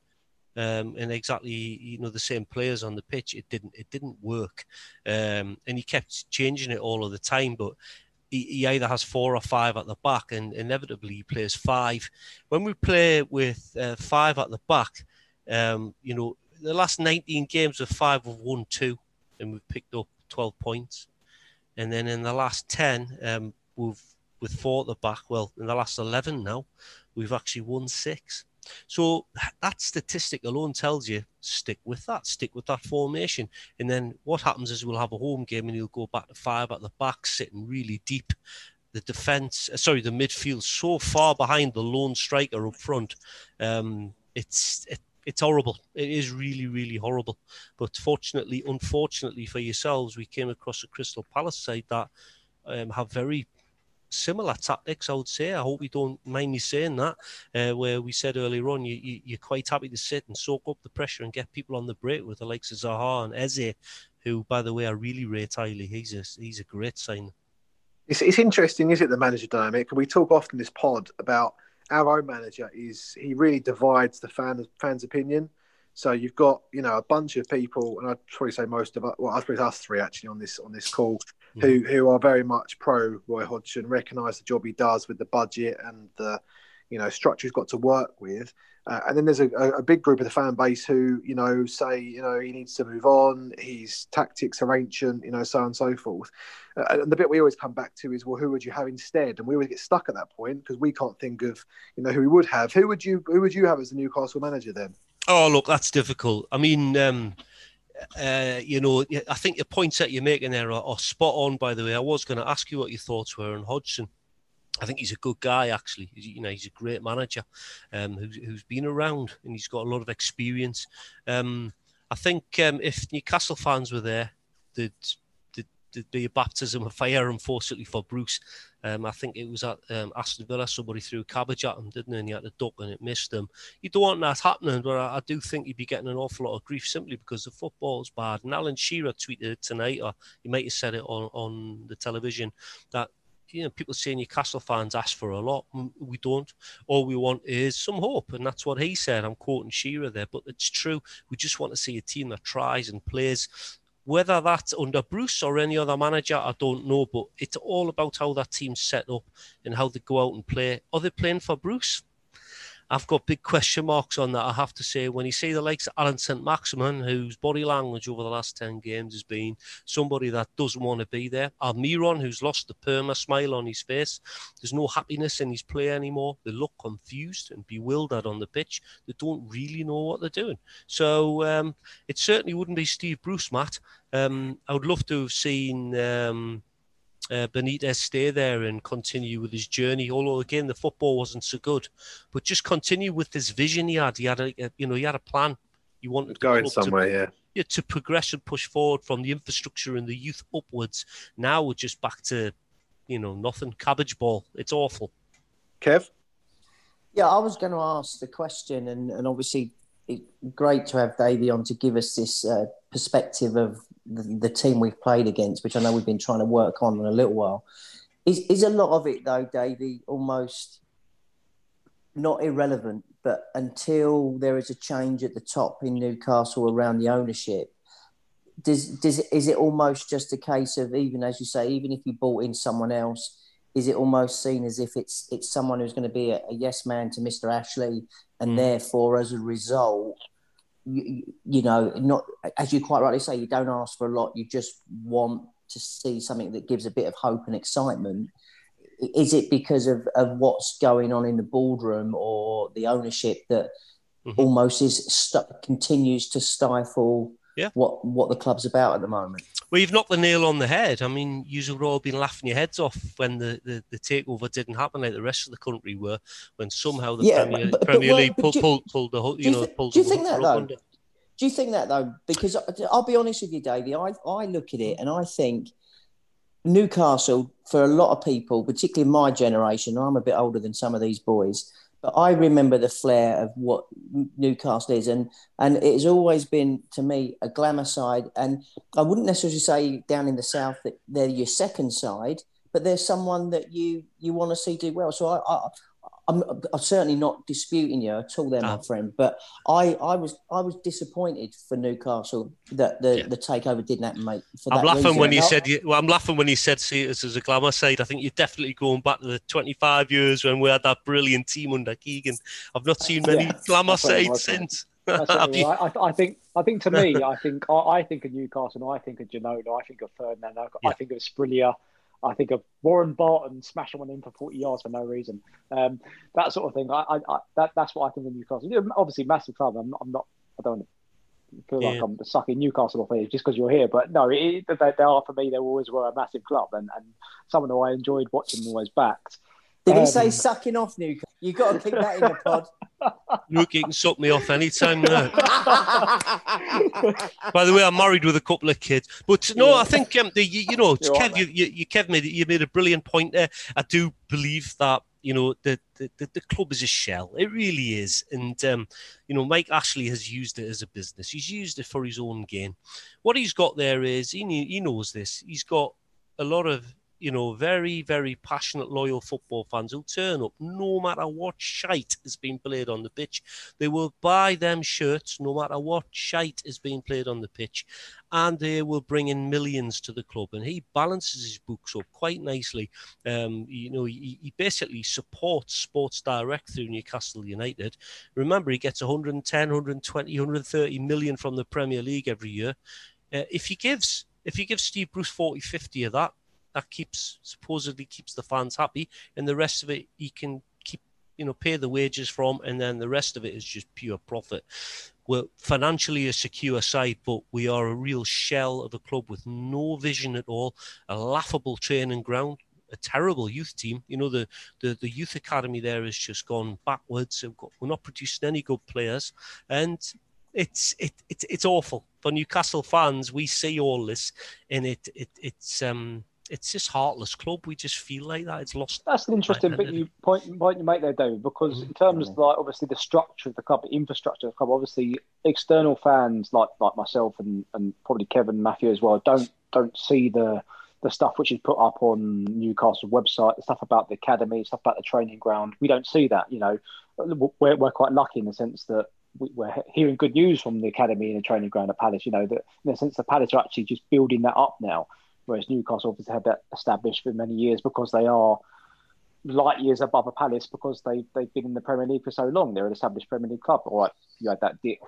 um, and exactly you know the same players on the pitch. It didn't it didn't work, um, and he kept changing it all of the time. But he, he either has four or five at the back, and inevitably he plays five. When we play with uh, five at the back, um, you know the last 19 games with five we've won two, and we've picked up 12 points. And then in the last 10, um, we've with four at the back. Well, in the last 11 now, we've actually won six. So that statistic alone tells you stick with that, stick with that formation. And then what happens is we'll have a home game and he'll go back to five at the back, sitting really deep. The defense, uh, sorry, the midfield so far behind the lone striker up front. Um, it's it, it's horrible. It is really, really horrible. But fortunately, unfortunately for yourselves, we came across a Crystal Palace side that um, have very similar tactics, I would say. I hope you don't mind me saying that. Uh, where we said earlier on, you, you, you're quite happy to sit and soak up the pressure and get people on the break with the likes of Zaha and Eze, who, by the way, I really rate highly. He's a, he's a great sign. It's, it's interesting, is it, the manager dynamic? And we talk often this pod about our own manager is he really divides the fan fans' opinion. So you've got you know a bunch of people, and I'd probably say most of us, well, I suppose us three actually on this on this call, who who are very much pro Roy Hodgson, recognise the job he does with the budget and the you know structure he's got to work with. Uh, and then there's a, a big group of the fan base who, you know, say, you know, he needs to move on. His tactics are ancient, you know, so on and so forth. Uh, and the bit we always come back to is, well, who would you have instead? And we always get stuck at that point because we can't think of, you know, who we would have. Who would you, who would you have as the Newcastle manager then? Oh, look, that's difficult. I mean, um, uh, you know, I think the points that you're making there are, are spot on. By the way, I was going to ask you what your thoughts were on Hodgson. I think he's a good guy, actually. He's, you know, he's a great manager um, who's, who's been around and he's got a lot of experience. Um, I think um, if Newcastle fans were there, there'd be a baptism of fire, unfortunately, for Bruce. Um, I think it was at um, Aston Villa, somebody threw cabbage at him, didn't he? And he had to duck and it missed him. You don't want that happening, but I, I do think he'd be getting an awful lot of grief simply because the football's bad. And Alan Shearer tweeted tonight, or he might have said it on, on the television, that you know, people say Newcastle fans ask for a lot. We don't. All we want is some hope, and that's what he said. I'm quoting Shearer there, but it's true. We just want to see a team that tries and plays. Whether that's under Bruce or any other manager, I don't know. But it's all about how that team's set up and how they go out and play. Are they playing for Bruce? I've got big question marks on that. I have to say, when you see the likes of Allan Saint-Maximin, whose body language over the last 10 games has been somebody that doesn't want to be there, Almiron, who's lost the perma smile on his face, there's no happiness in his play anymore. They look confused and bewildered on the pitch. They don't really know what they're doing. So um, it certainly wouldn't be Steve Bruce, Matt. Um, I would love to have seen. Um, uh, Benitez stay there and continue with his journey. Although again, the football wasn't so good, but just continue with this vision he had. He had a, you know, he had a plan. He wanted going somewhere, to, yeah. yeah, to progress and push forward from the infrastructure and the youth upwards. Now we're just back to, you know, nothing. Cabbage ball. It's awful. Kev. Yeah, I was going to ask the question, and, and obviously, it's great to have Davey on to give us this uh, perspective of the, the, team we've played against, which I know we've been trying to work on in a little while. Is is a lot of it though, Davey, almost not irrelevant, but until there is a change at the top in Newcastle around the ownership, does does is it almost just a case of even as you say, even if you bought in someone else, is it almost seen as if it's it's someone who's going to be a, a yes man to Mr. Ashley, and mm. therefore as a result, you, you know, not as you quite rightly say, you don't ask for a lot. You just want to see something that gives a bit of hope and excitement. Is it because of, of what's going on in the boardroom or the ownership that mm-hmm. almost is st- continues to stifle yeah. what what the club's about at the moment? Well, you've knocked the nail on the head. I mean, you've all been laughing your heads off when the, the, the takeover didn't happen like the rest of the country were, when somehow the yeah, Premier, but, Premier but, League pulled, you, pulled, pulled the, you know, th- pulled do you think that though? under. Do Do you think that though? Because I'll be honest with you, Davey. I I look at it and I think Newcastle, for a lot of people, particularly my generation, I'm a bit older than some of these boys, but I remember the flair of what Newcastle is, and and it has always been to me a glamour side. And I wouldn't necessarily say down in the south that they're your second side, but there's someone that you you want to see do well. So I, I I'm, I'm, certainly not disputing you at all, there, my friend. But I, I was, I was disappointed for Newcastle that the, yeah. the takeover didn't happen, mate. I'm laughing reason. when you said, you, well, I'm laughing when you said see it as a glamour side. I think you're definitely going back to the 25 years when we had that brilliant team under Keegan. I've not seen many yeah. glamour sides since. I, I, think I think to me, I think I, I think of Newcastle, I think of Ginola, I think of Ferdinand, I, yeah. I think of Asprilla, I think of Warren Barton smashing one in for 40 yards for no reason. Um, that sort of thing. I, I, I, that, that's what I think of Newcastle. Obviously, massive club. I'm not, I'm not I don't feel yeah. like I'm sucking Newcastle off here just because you're here. But no, it, they, they, are for me. They always were a massive club, and, and someone who I enjoyed watching always backed. Did he say sucking off Newcastle? You've got to keep that in the pod. Look, you can suck me off anytime now. By the way, I'm married with a couple of kids. But no, I think um, the, you, you know, Kev, right, you, you, you, Kev made you made a brilliant point there. I do believe that you know the, the the club is a shell. It really is, and um, you know Mike Ashley has used it as a business. He's used it for his own gain. What he's got there is he he knows this. He's got a lot of you know, very, very passionate, loyal football fans who'll turn up no matter what shite is being played on the pitch. They will buy them shirts no matter what shite is being played on the pitch. And they will bring in millions to the club. And he balances his books up quite nicely. Um, you know, he, he basically supports Sports Direct through Newcastle United. Remember, he gets 110, 120, 130 million from the Premier League every year. Uh, if he gives if you give Steve Bruce 40, 50 of that, that keeps supposedly keeps the fans happy, and the rest of it he can keep you know pay the wages from, and then the rest of it is just pure profit. We're financially a secure side, but we are a real shell of a club with no vision at all, a laughable training ground, a terrible youth team. You know, the, the, the youth academy there has just gone backwards. Got, we're not producing any good players. And it's it, it it's awful. For Newcastle fans, we see all this and it, it it's um it's just heartless club. We just feel like that. It's lost. That's an interesting bit you point point you make there, David. Because mm-hmm. in terms of like obviously the structure of the club, the infrastructure of the club, obviously external fans like like myself and, and probably Kevin Matthew as well don't don't see the the stuff which is put up on Newcastle website, the stuff about the academy, stuff about the training ground. We don't see that. You know, we're we're quite lucky in the sense that we're hearing good news from the academy and the training ground at Palace. You know that in the sense the Palace are actually just building that up now whereas Newcastle obviously had that established for many years because they are light years above a Palace because they they've been in the Premier League for so long. They're an established Premier League club. All right, you had that dip,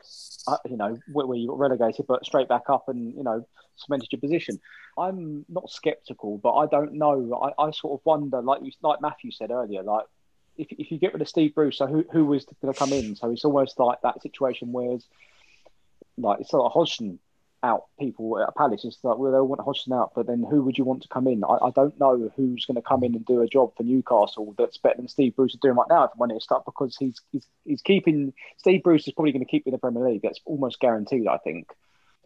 uh, you know, where, where, you got relegated, but straight back up and you know cemented your position. I'm not sceptical, but I don't know. I, I sort of wonder, like you, like Matthew said earlier, like if if you get rid of Steve Bruce, so who who was going to come in? So it's almost like that situation where. Like it's sort of Hodgson out people at Palace. It's like, well, they want Hodgson out, but then who would you want to come in? I, I don't know who's going to come in and do a job for Newcastle that's better than Steve Bruce is doing right now. If I'm honest, because he's he's he's keeping Steve Bruce is probably going to keep in the Premier League. That's almost guaranteed. I think.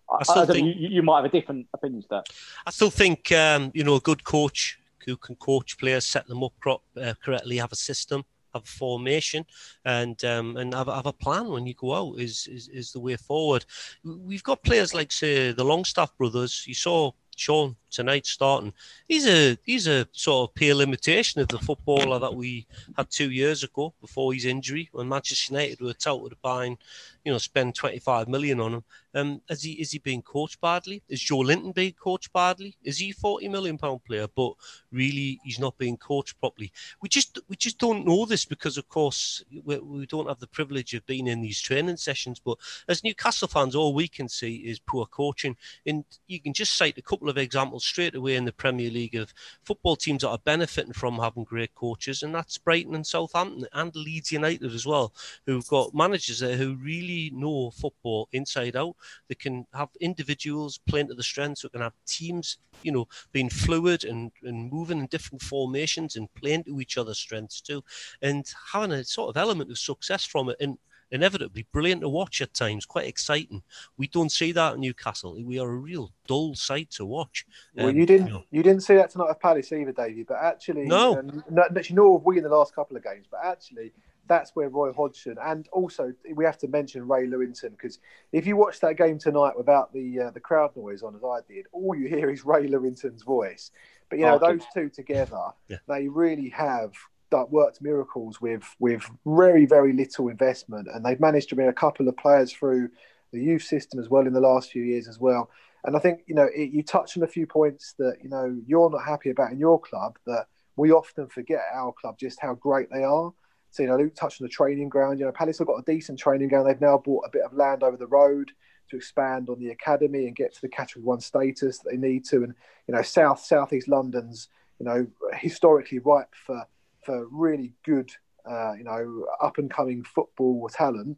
I, I, I think, you, you, might have a different opinion to that. I still think um, you know a good coach who can coach players, set them up uh, correctly, have a system have formation and um, and have, have a plan when you go out is, is is the way forward. We've got players like say the Longstaff brothers. You saw Sean tonight starting. He's a he's a sort of pale imitation of the footballer that we had two years ago before his injury when Manchester United were touted to buying, you know, spend 25 million on him. Um, is he is he being coached badly? Is Joelinton being coached badly? Is he 40 million pound player, but really he's not being coached properly? We just we just don't know this because of course we, we don't have the privilege of being in these training sessions. But as Newcastle fans, all we can see is poor coaching, and you can just cite a couple of examples straight away in the Premier League of football teams that are benefiting from having great coaches, and that's Brighton and Southampton and Leeds United as well, who've got managers there who really know football inside out. They can have individuals playing to the strengths, we can have teams, you know, being fluid and, and moving in different formations and playing to each other's strengths too, and having a sort of element of success from it. And inevitably brilliant to watch at times, quite exciting. We don't see that in Newcastle. We are a real dull sight to watch. Well, Um, you didn't you know. you didn't see that tonight at Palace either, Davey. But actually, No. um, actually, nor have we in the last couple of games. But actually, that's where Roy Hodgson and also we have to mention Ray Lewington because if you watch that game tonight without the uh, the crowd noise on as I did, all you hear is Ray Lewington's voice. But you know Barking. those two together, Yeah. they really have done- worked miracles with with very very little investment, and they've managed to bring a couple of players through the youth system as well in the last few years as well. And I think you know it, you touched on a few points that you know you're not happy about in your club that we often forget our club just how great they are. So you know, Luke touched on the training ground. You know, Palace have got a decent training ground. They've now bought a bit of land over the road to expand on the academy and get to the category one status that they need to. And you know, South Southeast London's you know historically ripe for for really good uh, you know up and coming football talent.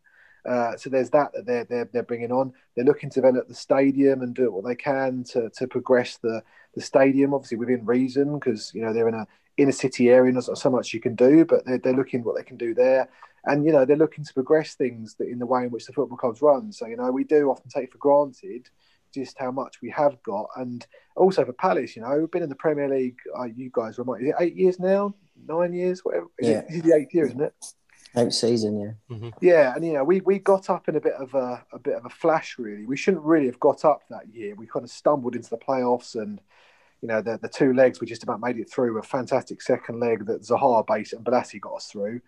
Uh, so there's that that they're, they're they're bringing on. They're looking to develop the stadium and do what they can to, to progress the the stadium, obviously within reason, because you know they're in a inner city area. and There's not so much you can do, but they're, they're looking what they can do there, and you know they're looking to progress things that in the way in which the football clubs run. So you know we do often take for granted just how much we have got, and also for Palace, you know, we've been in the Premier League. Uh, you guys remind is it eight years now, nine years, whatever. Is Yeah. it, this is the eighth year, isn't it? Eighth season, yeah. Yeah, and you know, we, we got up in a bit of a, a bit of a flash. Really, we shouldn't really have got up that year. We kind of stumbled into the playoffs, and you know, the the two legs we just about made it through. A fantastic second leg that Zaha base and Balassi got us through,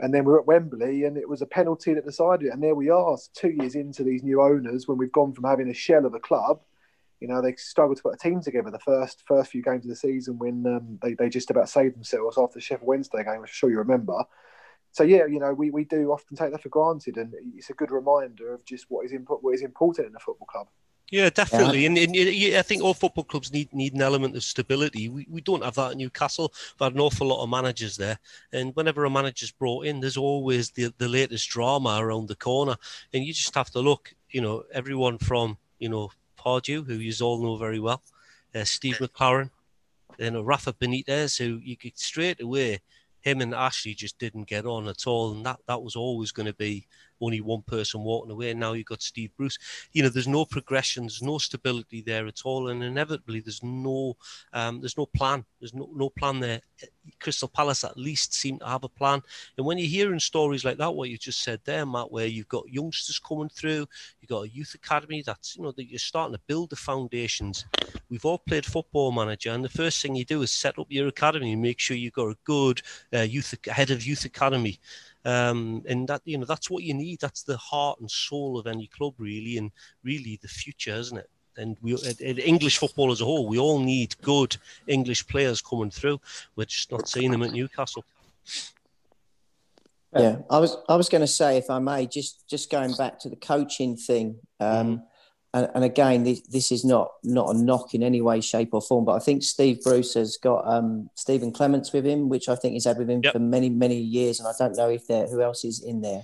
and then we're at Wembley, and it was a penalty that decided it. And there we are, two years into these new owners, when we've gone from having a shell of a club. You know, they struggled to put a team together the first first few games of the season when um, they, they just about saved themselves after the Sheffield Wednesday game, I'm sure you remember so yeah, you know, we, we do often take that for granted, and it's a good reminder of just what is impo- what is important in a football club. Yeah, definitely. And, and yeah, I think all football clubs need need an element of stability. We, we don't have that at Newcastle. We've had an awful lot of managers there. And whenever a manager's brought in, there's always the, the latest drama around the corner. And you just have to look, you know, everyone from, you know, Pardew, who you all know very well, uh, Steve McClaren, you know, Rafa Benitez, who you could straight away, him and Ashley just didn't get on at all. And that, that was always going to be only one person walking away. Now you've got Steve Bruce. You know, there's no progression, there's no stability there at all, and inevitably there's no um, there's no plan. There's no no plan there. Crystal Palace at least seem to have a plan. And when you're hearing stories like that, what you just said there, Matt, where you've got youngsters coming through, you've got a youth academy that's you know that you're starting to build the foundations. We've all played football manager, and the first thing you do is set up your academy and make sure you've got a good uh, youth head of youth academy um, and that you know that's what you need. That's the heart and soul of any club, really, and really the future, isn't it? And we, English football as a whole, we all need good English players coming through. We're just not seeing them at Newcastle. Yeah, I was I was going to say, if I may, just just going back to the coaching thing, um, and, and again, this, this is not not a knock in any way, shape, or form, but I think Steve Bruce has got um, Stephen Clemence with him, which I think he's had with him Yep. for many many years, and I don't know if there who else is in there.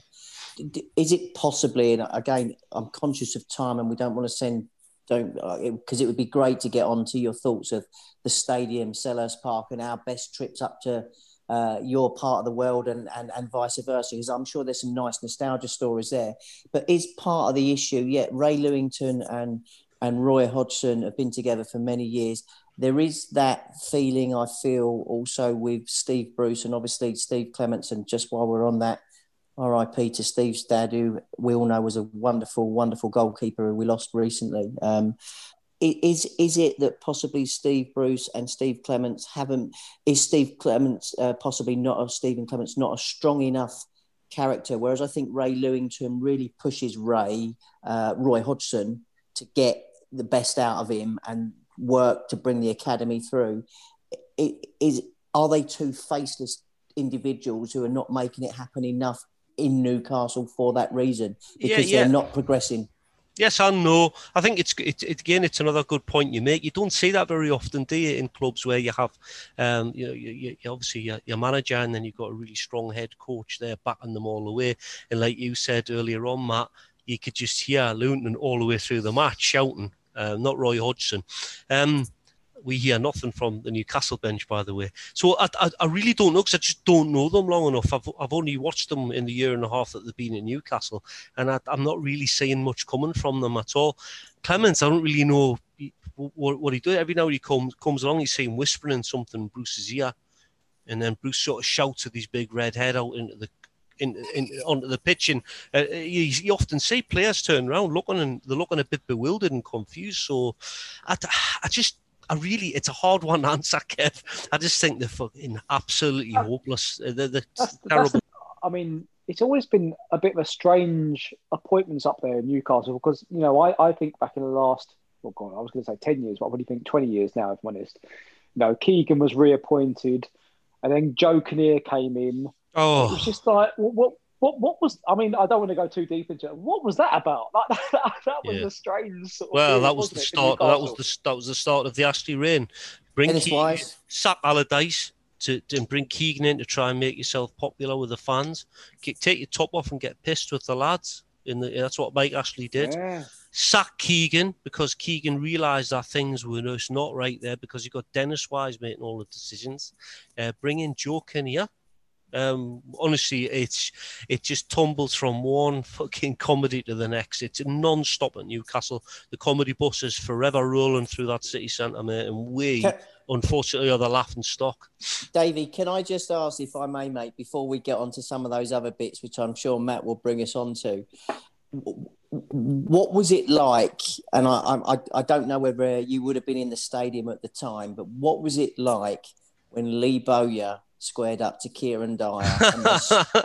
Is it possibly? And again, I'm conscious of time, and we don't want to send don't because it would be great to get on to your thoughts of the stadium, Selhurst Park, and our best trips up to uh, your part of the world and, and, and vice versa. Because I'm sure there's some nice nostalgia stories there. But is part of the issue, yet Ray Lewington and and Roy Hodgson have been together for many years. There is that feeling I feel also with Steve Bruce and obviously Steve Clemence. And just while we're on that, RIP to Steve's dad, who we all know was a wonderful, wonderful goalkeeper who we lost recently. Um, is is it that possibly Steve Bruce and Steve Clemence haven't? Is Steve Clemence uh, possibly not of Stephen Clemence not a strong enough character? Whereas I think Ray Lewington really pushes Ray uh, Roy Hodgson to get the best out of him and work to bring the academy through. It, is are they two faceless individuals who are not making it happen enough in Newcastle for that reason Yeah, because yeah. they're not progressing? Yes and no. I think it's it, it, again. It's another good point you make. You don't see that very often, do you? In clubs where you have, um, you know, you, you, obviously your, your manager, and then you've got a really strong head coach there backing them all the way. And like you said earlier on, Matt, you could just hear Luton all the way through the match shouting. Uh, not Roy Hodgson. Um, we hear nothing from the Newcastle bench, by the way. So I, I, I really don't know because I just don't know them long enough. I've, I've only watched them in the year and a half that they've been in Newcastle, and I, I'm not really seeing much coming from them at all. Clemence, I don't really know what, what he does. Every now and he comes comes along, he's saying whispering something in Bruce's ear, and then Bruce sort of shouts with his big red head out into the in, in onto the pitch, and uh, you, you, often see players turn around looking and they're looking a bit bewildered and confused. So, I, I just. I really, it's a hard one to answer, Kev. I just think they're fucking absolutely hopeless. They're, they're that's, terrible. That's the, I mean, it's always been a bit of a strange appointments up there in Newcastle because you know I, I think back in the last well, God, I was going to say ten years, but I really think twenty years now, if I'm honest. You know, Keegan was reappointed, and then Joe Kinnear came in. Oh, it was just like what what what was? I mean, I don't want to go too deep into it. What was that about? That, that, that was yeah. a strange. Sort of well, that was the start. That was the that was the start of the Ashley reign. Bring Keegan, sack Allardyce to, to bring Keegan in to try and make yourself popular with the fans. Get, take your top off and get pissed with the lads. In the, that's what Mike Ashley did. Yeah. Sack Keegan because Keegan realised that things were just not right there because you got Dennis Wise making all the decisions. Uh, bring in Joe Kinnear. Um, honestly, it's it just tumbles from one fucking comedy to the next. It's non-stop at Newcastle. The comedy bus is forever rolling through that city centre, mate, and we. Can- unfortunately are the laughing stock. Davey, can I just ask, if I may, mate, before we get on to some of those other bits, which I'm sure Matt will bring us on to, what was it like? And I, I, I don't know whether you would have been in the stadium at the time, but what was it like when Lee Bowyer squared up to Kieran Dyer and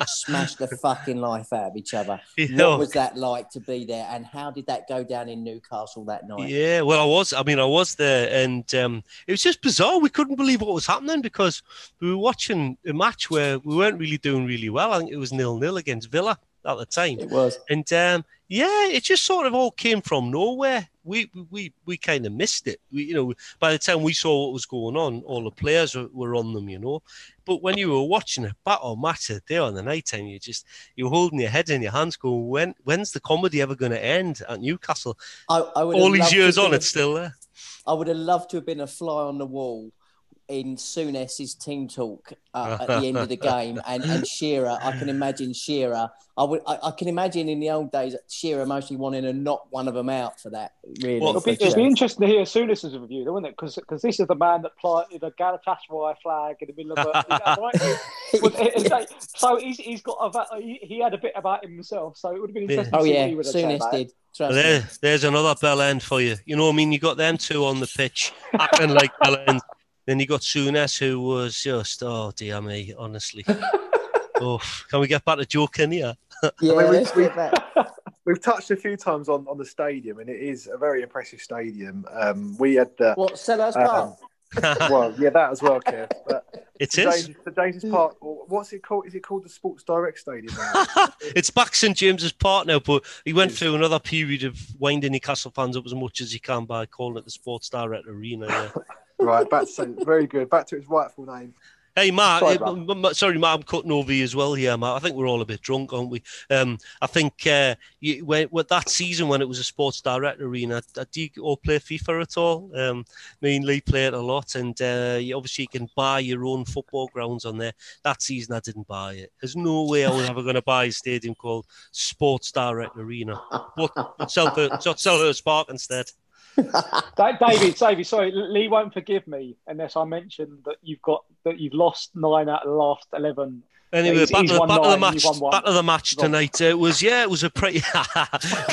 smashed the fucking life out of each other. What was that like to be there, and how did that go down in Newcastle that night? Yeah, well, I was. I mean, I was there, and um, it was just bizarre. We couldn't believe what was happening because we were watching a match where we weren't really doing really well. I think it was nil nil against Villa at the time. It was, and um, yeah, it just sort of all came from nowhere. We we we kind of missed it. We, you know, by the time we saw what was going on, all the players were, were on them, you know. But when you were watching a battle match a day on the night time, you just you're holding your head in your hands, going, "When when's the comedy ever going to end at Newcastle?" I, I all these years on, it's still there. I would have loved to have been a fly on the wall in Souness's team talk uh, at the end of the game, and, and Shearer. I can imagine Shearer. I would. I, I, can imagine in the old days Shearer mostly wanting to knock one of them out for that. Really, well, it'll be, it'll be interesting to hear Souness's review, though, wouldn't it? Because this is the man that planted a Galatasaray flag in the middle of a. so he's, he's got a. He, he, had a bit about himself, so it would have been interesting. Oh yeah, Souness did. There, there's another bell end for you. You know, what I mean, you got them two on the pitch acting like bell ends. Then you got Souness, who was just, oh dear me, honestly. oh, can we get back to Joe Kinnear? yeah, I mean, we, have we, touched a few times on, on the stadium, and it is a very impressive stadium. Um, we had the what Selhurst um, Park. well, yeah, that as well, Kev. But it the is James, the James's Park. What's it called? Is it called the Sports Direct Stadium? it's back St James's Park now, but he went through another period of winding Newcastle fans up as much as he can by calling it the Sports Direct Arena. Yeah. Right, back to very good. Back to its rightful name. Hey, Mark. Sorry, uh, sorry, Mark. I'm cutting over you as well here, Mark. I think we're all a bit drunk, aren't we? Um, I think uh, you, when, with that season when it was a Sports Direct arena, uh, do you all play FIFA at all? Um, me and Lee play it a lot, and uh, you, obviously you can buy your own football grounds on there. That season I didn't buy it. There's no way I was ever going to buy a stadium called Sports Direct Arena. But sell Selhurst Park instead. David, David, sorry, Lee won't forgive me unless I mention that you've got that you've lost nine out of the last eleven. Anyway, he's, back, he's to, the, back to the match. Back to the match tonight. It was yeah, it was a pretty.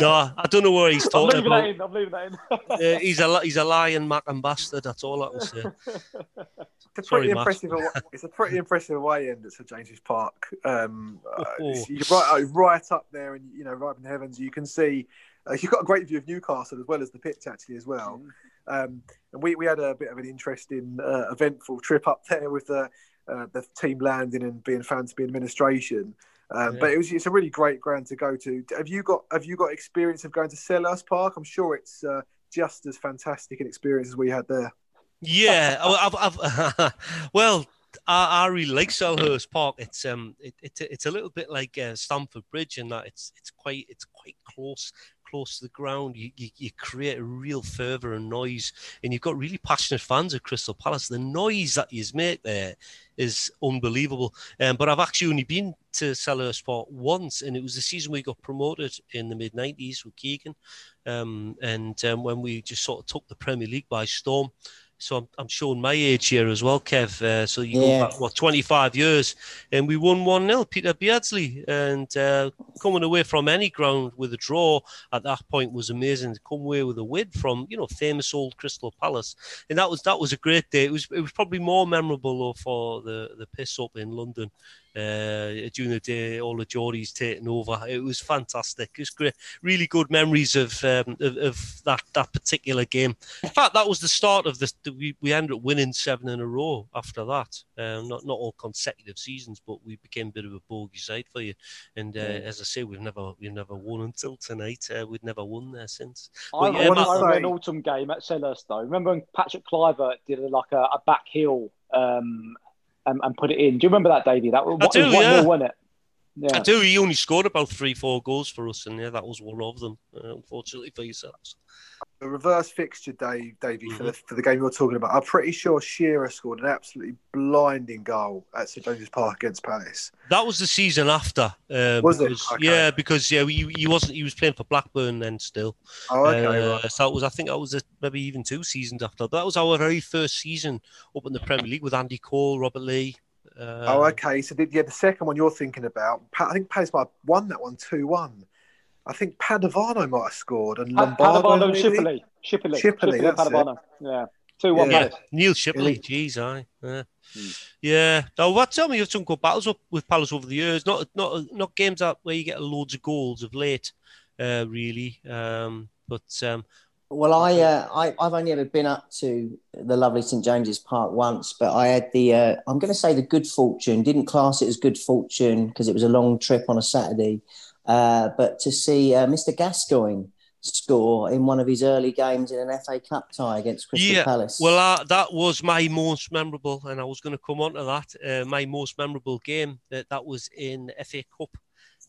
no, I don't know what he's talking I'm about. In, I'm leaving that in. uh, he's a he's a lying mac and bastard. That's all I can say. It's a pretty Sorry, impressive. it's a pretty impressive away end at St James's Park. Um, uh, you're right, right up there, and you know, right in the heavens. You can see uh, you've got a great view of Newcastle as well as the pitch, actually, as well. Mm. Um, and we, we had a bit of an interesting, uh, eventful trip up there with the, uh, the team landing and being found to be administration. Um, yeah. But it was it's a really great ground to go to. Have you got Have you got experience of going to Selhurst Park? I'm sure it's uh, just as fantastic an experience as we had there. Yeah, I've, I've, well, I, I, really like Selhurst Park. It's um, it, it, it's a little bit like uh, Stamford Bridge in that it's it's quite it's quite close close to the ground, you, you, you create a real fervour and noise, and you've got really passionate fans at Crystal Palace. The noise that you make there is unbelievable. Um, but I've actually only been to Selhurst Park once, and it was the season we got promoted in the mid 90s with Keegan. Um, and um, when we just sort of took the Premier League by storm. So I'm, I'm showing my age here as well, Kev. Uh, so you Yeah. go back, what, 25 years, and we won 1 0, Peter Beardsley. And uh, coming away from any ground with a draw at that point was amazing. To come away with a win from, you know, famous old Crystal Palace. And that was that was a great day. It was it was probably more memorable though, for the, the piss up in London. Uh, during the day, all the Geordies taking over. It was fantastic. It was great. Really good memories of um, of, of that that particular game. In fact, that was the start of this. We, we ended up winning seven in a row after that. Um, not not all consecutive seasons, but we became a bit of a bogey side for you. And uh, as I say, we've never we've never won until tonight. Uh, we've never won there since. I, But I yeah, remember, Matt- I remember say- an autumn game at Selhurst though. Remember when Patrick Kluivert did like a, a back heel um, and, and put it in? Do you remember that, Davey? That was I it was do, one yeah. nil, wasn't it? Yeah. I do. He only scored about three, four goals for us, and yeah, that was one of them. Uh, unfortunately for yourselves. The reverse fixture, Dave, Davey, for Mhm. the for the game you're talking about. I'm pretty sure Shearer scored an absolutely blinding goal at St James's Park against Palace. That was the season after. Um, Was it? because- Okay. Yeah, because yeah, he, he wasn't. He was playing for Blackburn then still. Oh, okay, Uh, right. So that was, I think, that was a, maybe even two seasons after. But that was our very first season up in the Premier League with Andy Cole, Robert Lee. Uh, Oh, okay. So the, yeah, the second one you're thinking about, I think Palace might have won that one two one. I think Padovano might have scored and Lombardo. Padovano and maybe? Shipley. Shipley. Shipley, that's it. Padovano. Yeah. 2 1 Yeah. Yeah, Neil Shipley, Really? geez, aye, yeah, Hmm. yeah. Now, what? Tell me, you've some good battles up with Palace over the years. Not, not, not games that where you get loads of goals of late, uh, really. Um, but um, Well, I, uh, I I've only ever been up to the lovely St James's Park once, but I had the uh, I'm going to say the good fortune. Didn't class it as good fortune because it was a long trip on a Saturday, uh, but to see uh, Mr Gascoigne score in one of his early games in an FA Cup tie against Crystal Yeah, Palace. Well, uh, that was my most memorable, and I was going to come on to that. Uh, my most memorable game that that was in FA Cup,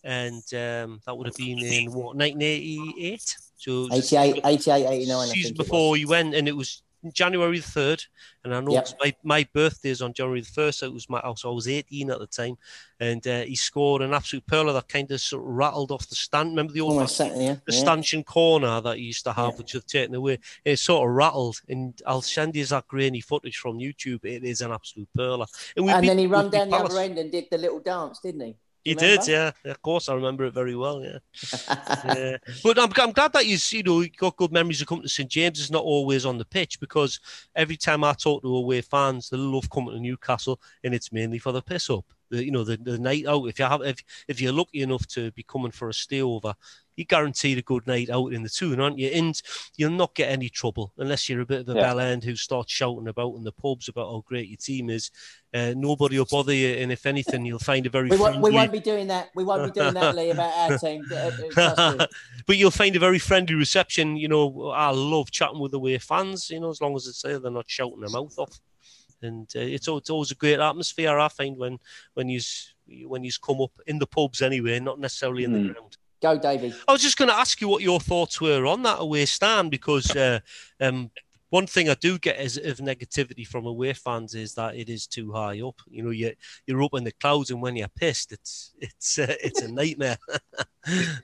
and um, that would have been in what 1988. So 88, 88, 89, I season before you went, and it was January the third. And I know Yep. my my birthday is on January the first. So it was my so I was 18 at the time, and uh, he scored an absolute pearler that kind of sort of rattled off the stand. Remember the old sat there. the yeah. stanchion corner that he used to have, Yeah. which have taken away. It sort of rattled, and I'll send you that grainy footage from YouTube. It is an absolute pearler. we And beat- then he ran down the other end and did the little dance, didn't he? He remember? did, yeah. Of course, I remember it very well. Yeah, yeah. But I'm, I'm glad that you you know you got good memories of coming to St James. Is not always on the pitch because every time I talk to away fans, they love coming to Newcastle, and it's mainly for the piss up. The, you know the, the night out. If you have if if you're lucky enough to be coming for a stay over, you're guaranteed a good night out in the tune, aren't you? And you'll not get any trouble unless you're a bit of a Yeah. bell end who starts shouting about in the pubs about how great your team is. Uh, nobody will bother you, and if anything, you'll find a very We won't, we won't be doing that. We won't be doing that, Lee, about our team. Uh, uh, trust me. but you'll find a very friendly reception. You know, I love chatting with the away fans. You know, as long as it's there, they're not shouting their mouth off, and uh, it's it's always a great atmosphere. I find when when you when you come up in the pubs anyway, not necessarily in the Mm. ground. Go, Davey. I was just going to ask you what your thoughts were on that away stand because uh, um, one thing I do get is of negativity from away fans is that it is too high up. You know, you you're up in the clouds, and when you're pissed, it's it's uh, it's a nightmare.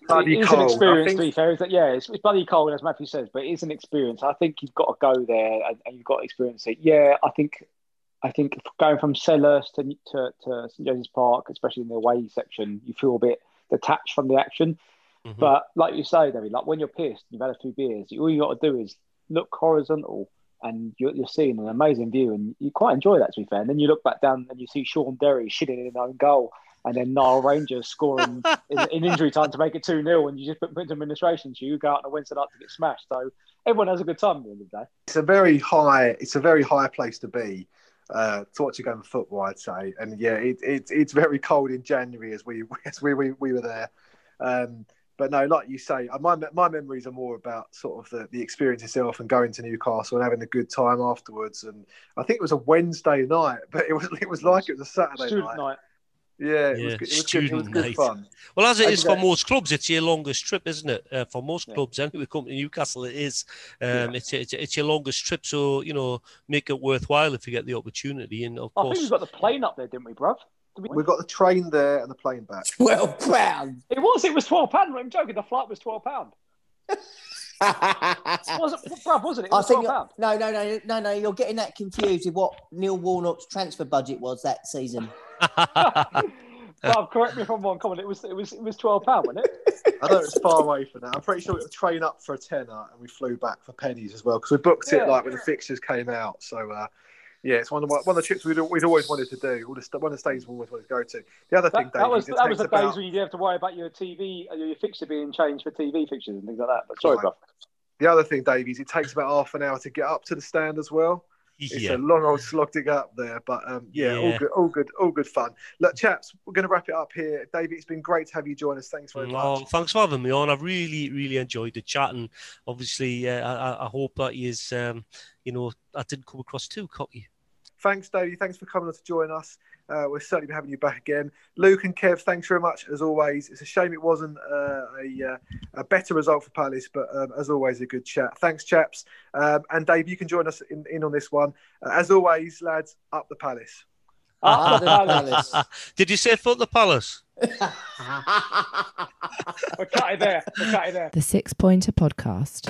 Bloody it's cold. an experience, think- to be fair. Is that, yeah, it's, it's bloody cold, as Matthew says, but it is an experience. I think you've got to go there and, and you've got to experience it. Yeah, I think I think going from Selhurst to, to, to St James's Park, especially in the away section, you feel a bit detached from the action. Mhm. But like you say, David, like when you're pissed, you've had a few beers, all you got to do is look horizontal and you're, you're seeing an amazing view and you quite enjoy that, to be fair. And then you look back down and you see Shaun Derry shitting in his own goal and then Nile Rangers scoring in, in injury time to make it 2 0 and you just put, put into administration so you go out on a Wednesday night to get smashed. So everyone has a good time at the end of the day. it's a very high it's a very high place to be uh, to watch a game of football, I'd say. And yeah, it, it, it's very cold in January as we as we, we, we were there. Um, but no, like you say, uh, my my memories are more about sort of the, the experience itself and going to Newcastle and having a good time afterwards. And I think it was a Wednesday night, but it was it was like it was a Saturday night. night. Yeah, it Yeah, was. It was good, it was student good night. fun. Well, as it And is for that- most clubs, it's your longest trip, isn't it? Uh, for most Yeah. clubs, anyway, we come to Newcastle, it is. Um, Yeah. it's, it's it's your longest trip, so you know, make it worthwhile if you get the opportunity. And of I think course, we got the plane up there, didn't we, bruv? We- We got the train there and the plane back. Twelve pounds. It was. It was twelve pound. I'm joking. The flight was twelve pound. Was it, bruv? Wasn't it? It I was think twelve pound. no, no, no, no, no. You're getting that confused with what Neil Warnock's transfer budget was that season. Bruv, correct me if I'm wrong. Come on, it was. It was. It was twelve pound, wasn't it? I know it's far away from that. I'm pretty sure it was train up for a tenner and we flew back for pennies as well because we booked it Yeah. like when the fixtures came out. So uh, yeah, it's one of my, one of the trips we'd, we'd always wanted to do. All the st- one of the states we always wanted to go to. The other thing, That, that was that was the days when you didn't have to worry about your TV, uh, your fixture being changed for TV fixtures and things like that. But sorry, Right. bruv. the other thing, Dave, is it takes about half an hour to get up to the stand as well. It's yeah. a long old slog to get up there, but um, yeah, all good, all good, all good fun. Look, chaps, we're going to wrap it up here. David, it's been great to have you join us. Thanks very Oh, much. thanks for having me on. I've really, really enjoyed the chat, and obviously, uh, I, I- I hope that is, um, you know, I didn't come across too cocky. Thanks, Davey. Thanks for coming on to join us. Uh, we'll certainly be having you back again. Luke and Kev, thanks very much as always. It's a shame it wasn't uh, a, uh, a better result for Palace, but um, as always, a good chat. Thanks, chaps. Um, and Dave, you can join us in, in on this one. Uh, as always, lads, up the Palace. Ah, Up the Palace. Did you say foot the palace? We're cut it there. We're cut it there. The Six Pointer Podcast.